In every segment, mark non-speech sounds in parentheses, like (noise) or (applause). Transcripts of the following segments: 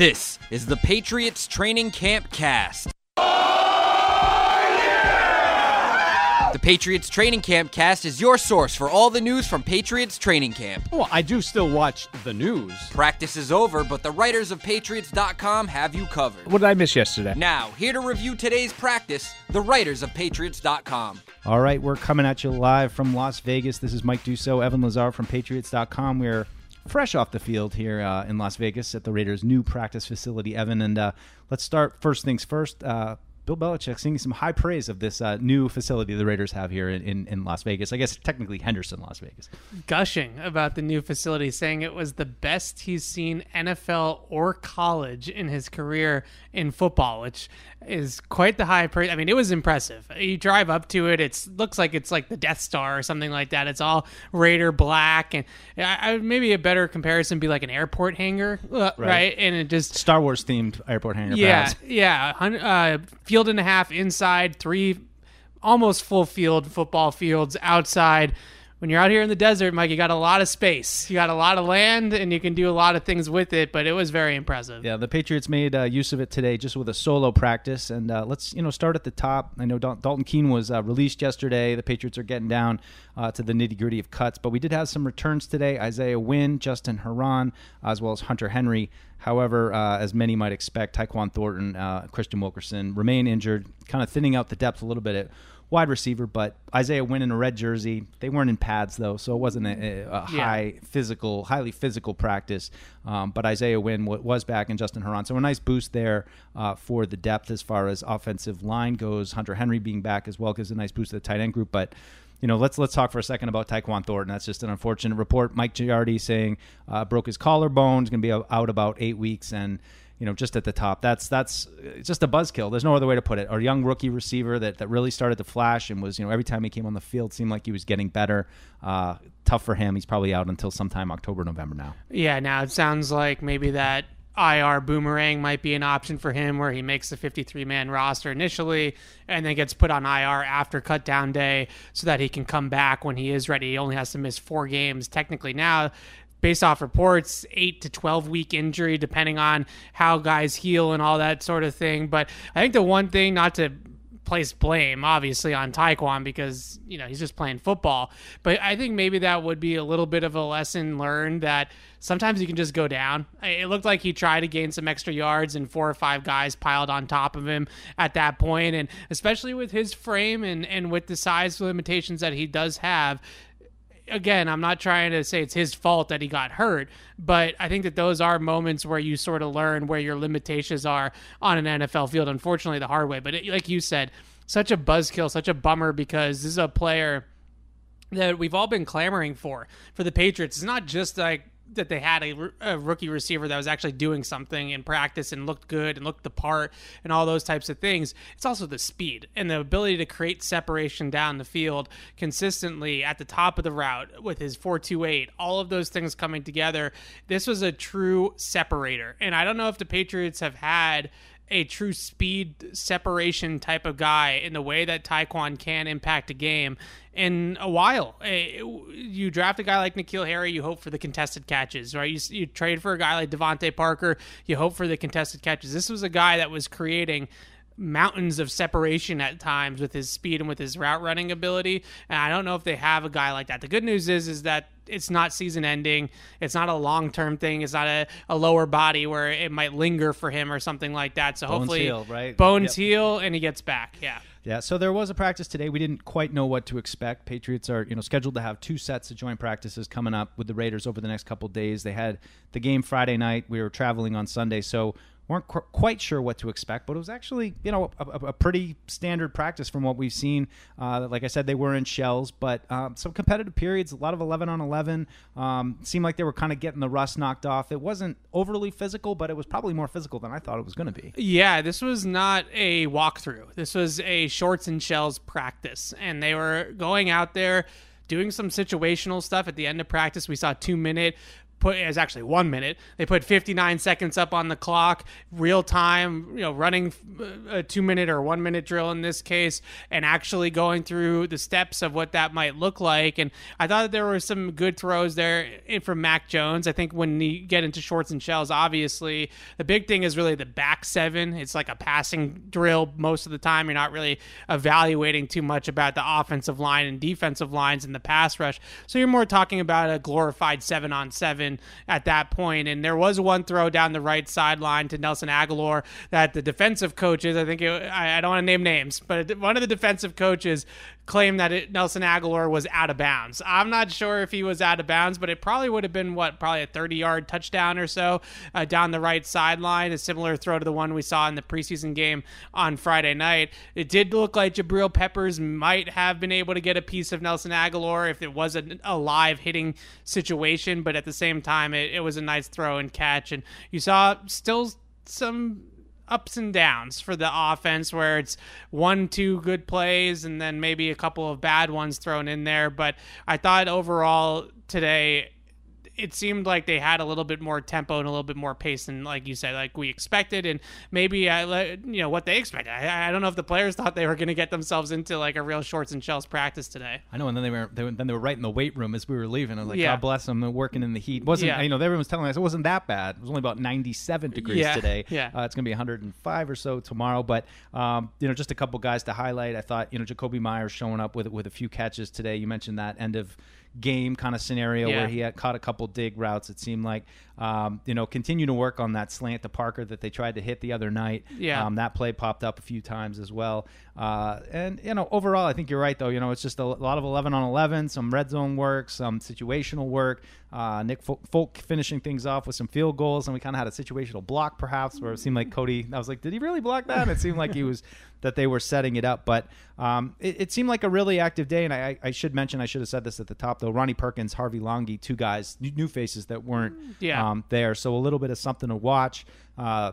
This is the Patriots Training Camp Cast. The Patriots Training Camp Cast is your source for all the news from Patriots Training Camp. Well, I do still watch the news. Practice is over, but the writers of Patriots.com have you covered. What did I miss yesterday? Now, here to review today's practice, the writers of Patriots.com. All right, we're coming at you live from Las Vegas. This is Mike Dussault, Evan Lazar from Patriots.com. We're fresh off the field here uh, in Las Vegas at the Raiders' new practice facility, Evan. And uh, let's start first things first. Bill Belichick singing some high praise of this uh, new facility the Raiders have here in, in, in, Las Vegas. I guess technically Henderson, Las Vegas. Gushing about the new facility, saying it was the best he's seen NFL or college in his career in football, which is quite the high praise. I mean, it was impressive. You drive up to it, it looks like it's like the Death Star or something like that. It's all Raider black, and I, maybe a better comparison be like an airport hangar, uh, right. right? And it just Star Wars themed airport hangar. Yeah, perhaps. yeah. Uh, field and a half inside, three almost full field football fields outside when you're out here in the desert, Mike, you got a lot of space. You got a lot of land, and you can do a lot of things with it. But it was very impressive. Yeah, the Patriots made uh, use of it today, just with a solo practice. And uh, let's you know start at the top. I know Dal- Dalton Keene was uh, released yesterday. The Patriots are getting down uh, to the nitty gritty of cuts, but we did have some returns today. Isaiah Wynn, Justin Herron, as well as Hunter Henry. However, uh, as many might expect, Tyquan Thornton, uh, Kristian Wilkerson remain injured, kind of thinning out the depth a little bit at wide receiver, but Isaiah Wynn in a red jersey. They weren't in pads though, so it wasn't a, a high yeah. physical, highly physical practice. Um, but Isaiah Wynn w- was back, and Justin Herron. So a nice boost there uh, for the depth as far as offensive line goes. Hunter Henry being back as well gives a nice boost to the tight end group, but you know, let's let's talk for a second about Tyquan Thornton. That's just an unfortunate report. Mike Giardi saying uh, broke his collarbone, is going to be out about eight weeks, and you know, just at the top. That's that's just a buzzkill. There's no other way to put it. Our young rookie receiver that, that really started to flash and was, you know, every time he came on the field seemed like he was getting better. Uh, tough for him. He's probably out until sometime October, November now. Yeah, now it sounds like maybe that IR boomerang might be an option for him where he makes the 53 man roster initially and then gets put on IR after cut down day so that he can come back when he is ready. He only has to miss four games technically now based off reports, eight to 12 week injury, depending on how guys heal and all that sort of thing. But I think the one thing, not to place blame obviously on Tyquan because you know he's just playing football. But I think maybe that would be a little bit of a lesson learned that sometimes you can just go down. It looked like he tried to gain some extra yards and four or five guys piled on top of him at that point and especially with his frame and and with the size limitations that he does have, again, I'm not trying to say it's his fault that he got hurt, but I think that those are moments where you sort of learn where your limitations are on an NFL field. Unfortunately, the hard way. But it, like you said, such a buzzkill, such a bummer because this is a player that we've all been clamoring for for the Patriots. It's not just like that they had a, a, rookie receiver that was actually doing something in practice and looked good and looked the part and all those types of things. It's also the speed and the ability to create separation down the field consistently at the top of the route with his 428, all of those things coming together. This was a true separator. And I don't know if the Patriots have had a true speed separation type of guy in the way that Tyquan can impact a game in a while. Eh, you draft a guy like N'Keal Harry, you hope for the contested catches, right? You, you trade for a guy like DeVante Parker, you hope for the contested catches. This was a guy that was creating mountains of separation at times with his speed and with his route running ability. And I don't know if they have a guy like that. The good news is is that it's not season ending. It's not a long term thing. It's not a, a lower body where it might linger for him or something like that. So bones hopefully heal, right? bones yep. heal and he gets back. Yeah. Yeah, so there was a practice today. We didn't quite know what to expect. Patriots are, you know, scheduled to have two sets of joint practices coming up with the Raiders over the next couple days. They had the game Friday night. We were traveling on Sunday, so weren't qu- quite sure what to expect, but it was actually you know a, a, pretty standard practice from what we've seen. Uh, like I said, they were in shells, but um, some competitive periods, a lot of eleven on eleven. Um, seemed like they were kind of getting the rust knocked off. It wasn't overly physical, but it was probably more physical than I thought it was going to be. Yeah, this was not a walkthrough. This was a shorts and shells practice, and they were going out there doing some situational stuff at the end of practice. We saw two minute put is actually one minute. They put 59 seconds up on the clock, real time, you know, running uh, a two minute or one minute drill in this case, and actually going through the steps of what that might look like. And I thought that there were some good throws there from Mac Jones. I think when you get into shorts and shells, obviously the big thing is really the back seven. It's like a passing drill most of the time. You're not really evaluating too much about the offensive line and defensive lines in the pass rush. So you're more talking about a glorified seven on seven at that point. And there was one throw down the right sideline to Nelson Agholor that the defensive coaches, I think it, I, I don't want to name names, but one of the defensive coaches claimed that it, Nelson Agholor was out of bounds. I'm not sure if he was out of bounds, but it probably would have been what, probably a 30 yard touchdown or so uh, down the right sideline, a similar throw to the one we saw in the preseason game on Friday night. It did look like Jabril Peppers might have been able to get a piece of Nelson Agholor if it was a, a live hitting situation, but at the same time, it, it was a nice throw and catch. And you saw still some ups and downs for the offense where it's one, two good plays and then maybe a couple of bad ones thrown in there. But I thought overall today it seemed like they had a little bit more tempo and a little bit more pace than, like you said, like we expected, and maybe I, you know, what they expected. I, I don't know if the players (laughs) thought they were going to get themselves into like a real shorts and shells practice today. I know, and then they were, they were then they were right in the weight room as we were leaving. I was like, Yeah. God bless them, they're working in the heat. wasn't Yeah. you know everyone was telling us it wasn't that bad. It was only about 97 degrees Yeah, today. (laughs) yeah. uh, it's going to be 105 or so tomorrow. But um, you know, just a couple guys to highlight. I thought you know Jakobi Meyers showing up with with a few catches today. You mentioned that end of game kind of scenario Yeah. where he had caught a couple dig routes. It seemed like um, you know continue to work on that slant to Parker that they tried to hit the other night. Yeah. Um, that play popped up a few times as well. Uh, and you know, overall, I think you're right though. You know, it's just a lot of 11 on 11, some red zone work, some situational work. Uh, Nick Fol- Folk finishing things off with some field goals, and we kind of had a situational block perhaps where it seemed like Cody. I was like, did he really block that? And it seemed like he was (laughs) that they were setting it up, but um, it, it seemed like a really active day. And I, I should mention, I should have said this at the top though. Ronnie Perkins, Harvey Langi, two guys, new, new faces that weren't Yeah. um, there, so a little bit of something to watch. Uh,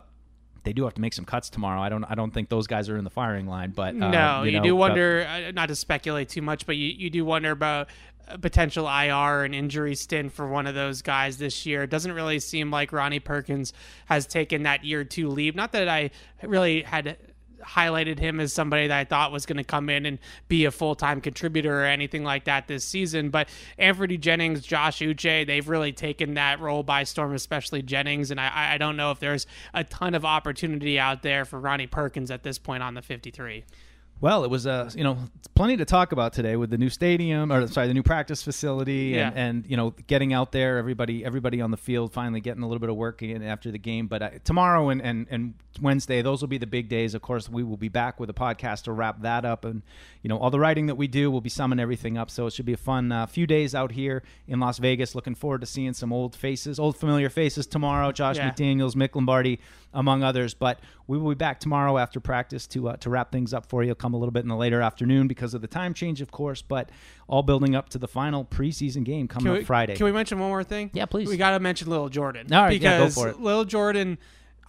they do have to make some cuts tomorrow. I don't. I don't think those guys are in the firing line. But uh, no, you, know, do wonder, uh, not to speculate too much, but you, you do wonder about a potential IR and injury stint for one of those guys this year. It doesn't really seem like Ronnie Perkins has taken that year two leave. Not that I really had highlighted him as somebody that I thought was going to come in and be a full time contributor or anything like that this season. But Anfernee Jennings, Josh Uche, they've really taken that role by storm, especially Jennings. And I, I don't know if there's a ton of opportunity out there for Ronnie Perkins at this point on the 53. Well, it was uh, you know plenty to talk about today with the new stadium or sorry the new practice facility and, Yeah. and you know getting out there everybody everybody on the field finally getting a little bit of work in after the game. But uh, tomorrow and, and and Wednesday those will be the big days. Of course, we will be back with a podcast to wrap that up and you know all the writing that we do will be summing everything up. So it should be a fun uh, few days out here in Las Vegas. Looking forward to seeing some old faces, old familiar faces tomorrow. Josh Yeah. McDaniels, Mick Lombardi, among others. But we will be back tomorrow after practice to uh, to wrap things up for you. Come a little bit in the later afternoon because of the time change, of course. But all building up to the final preseason game coming Can up Friday. Can we mention one more thing? Yeah, please. We got to mention Little Jordan. All right, yeah, go because for it. Little Jordan,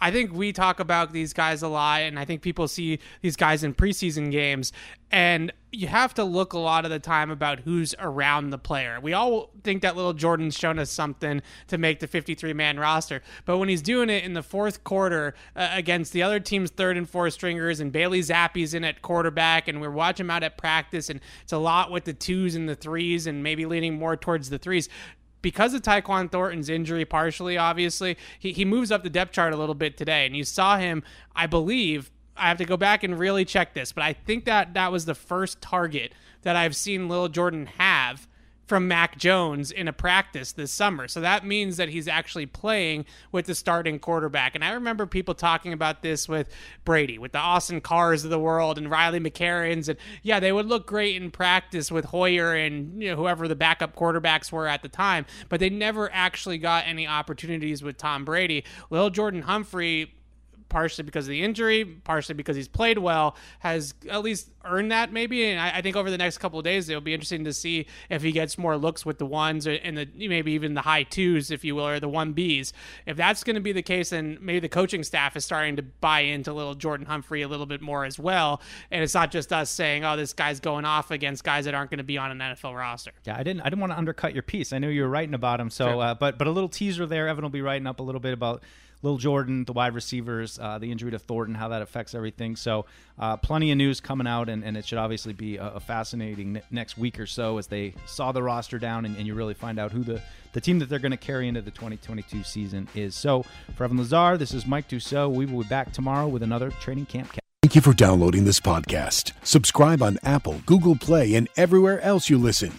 I think we talk about these guys a lot, and I think people see these guys in preseason games, and you have to look a lot of the time about who's around the player. We all think that Little Jordan's shown us something to make the 53 man roster, but when he's doing it in the fourth quarter uh, against the other team's third and fourth stringers, and Bailey Zappe's in at quarterback, and we're watching him out at practice, and it's a lot with the twos and the threes, and maybe leaning more towards the threes because of Tyquan Thornton's injury, partially, obviously, he, he moves up the depth chart a little bit today. And you saw him, I believe, I have to go back and really check this, but I think that that was the first target that I've seen Lil Jordan have from Mac Jones in a practice this summer. So that means that he's actually playing with the starting quarterback. And I remember people talking about this with Brady, with the Austin Carrs of the world and Riley McCarrons. And yeah, they would look great in practice with Hoyer and you know, whoever the backup quarterbacks were at the time, but they never actually got any opportunities with Tom Brady. Lil Jordan Humphrey partially because of the injury, partially because he's played well, has at least earned that maybe. And I, I think over the next couple of days, it'll be interesting to see if he gets more looks with the ones and the maybe even the high twos, if you will, or the one Bs. If that's going to be the case, then maybe the coaching staff is starting to buy into little Jordan Humphrey a little bit more as well. And it's not just us saying, "Oh, this guy's going off against guys that aren't going to be on an NFL roster." Yeah, I didn't. I didn't want to undercut your piece. I knew you were writing about him. So, sure. uh, but but a little teaser there. Evan will be writing up a little bit about Lil Jordan, the wide receivers, uh, the injury to Thornton, how that affects everything. So, uh, plenty of news coming out, and, and it should obviously be a, a fascinating ne- next week or so as they saw the roster down and, and you really find out who the, the team that they're going to carry into the 2022 season is. So, for Evan Lazar, this is Mike Dussault. We will be back tomorrow with another training camp. Thank you for downloading this podcast. Subscribe on Apple, Google Play, and everywhere else you listen.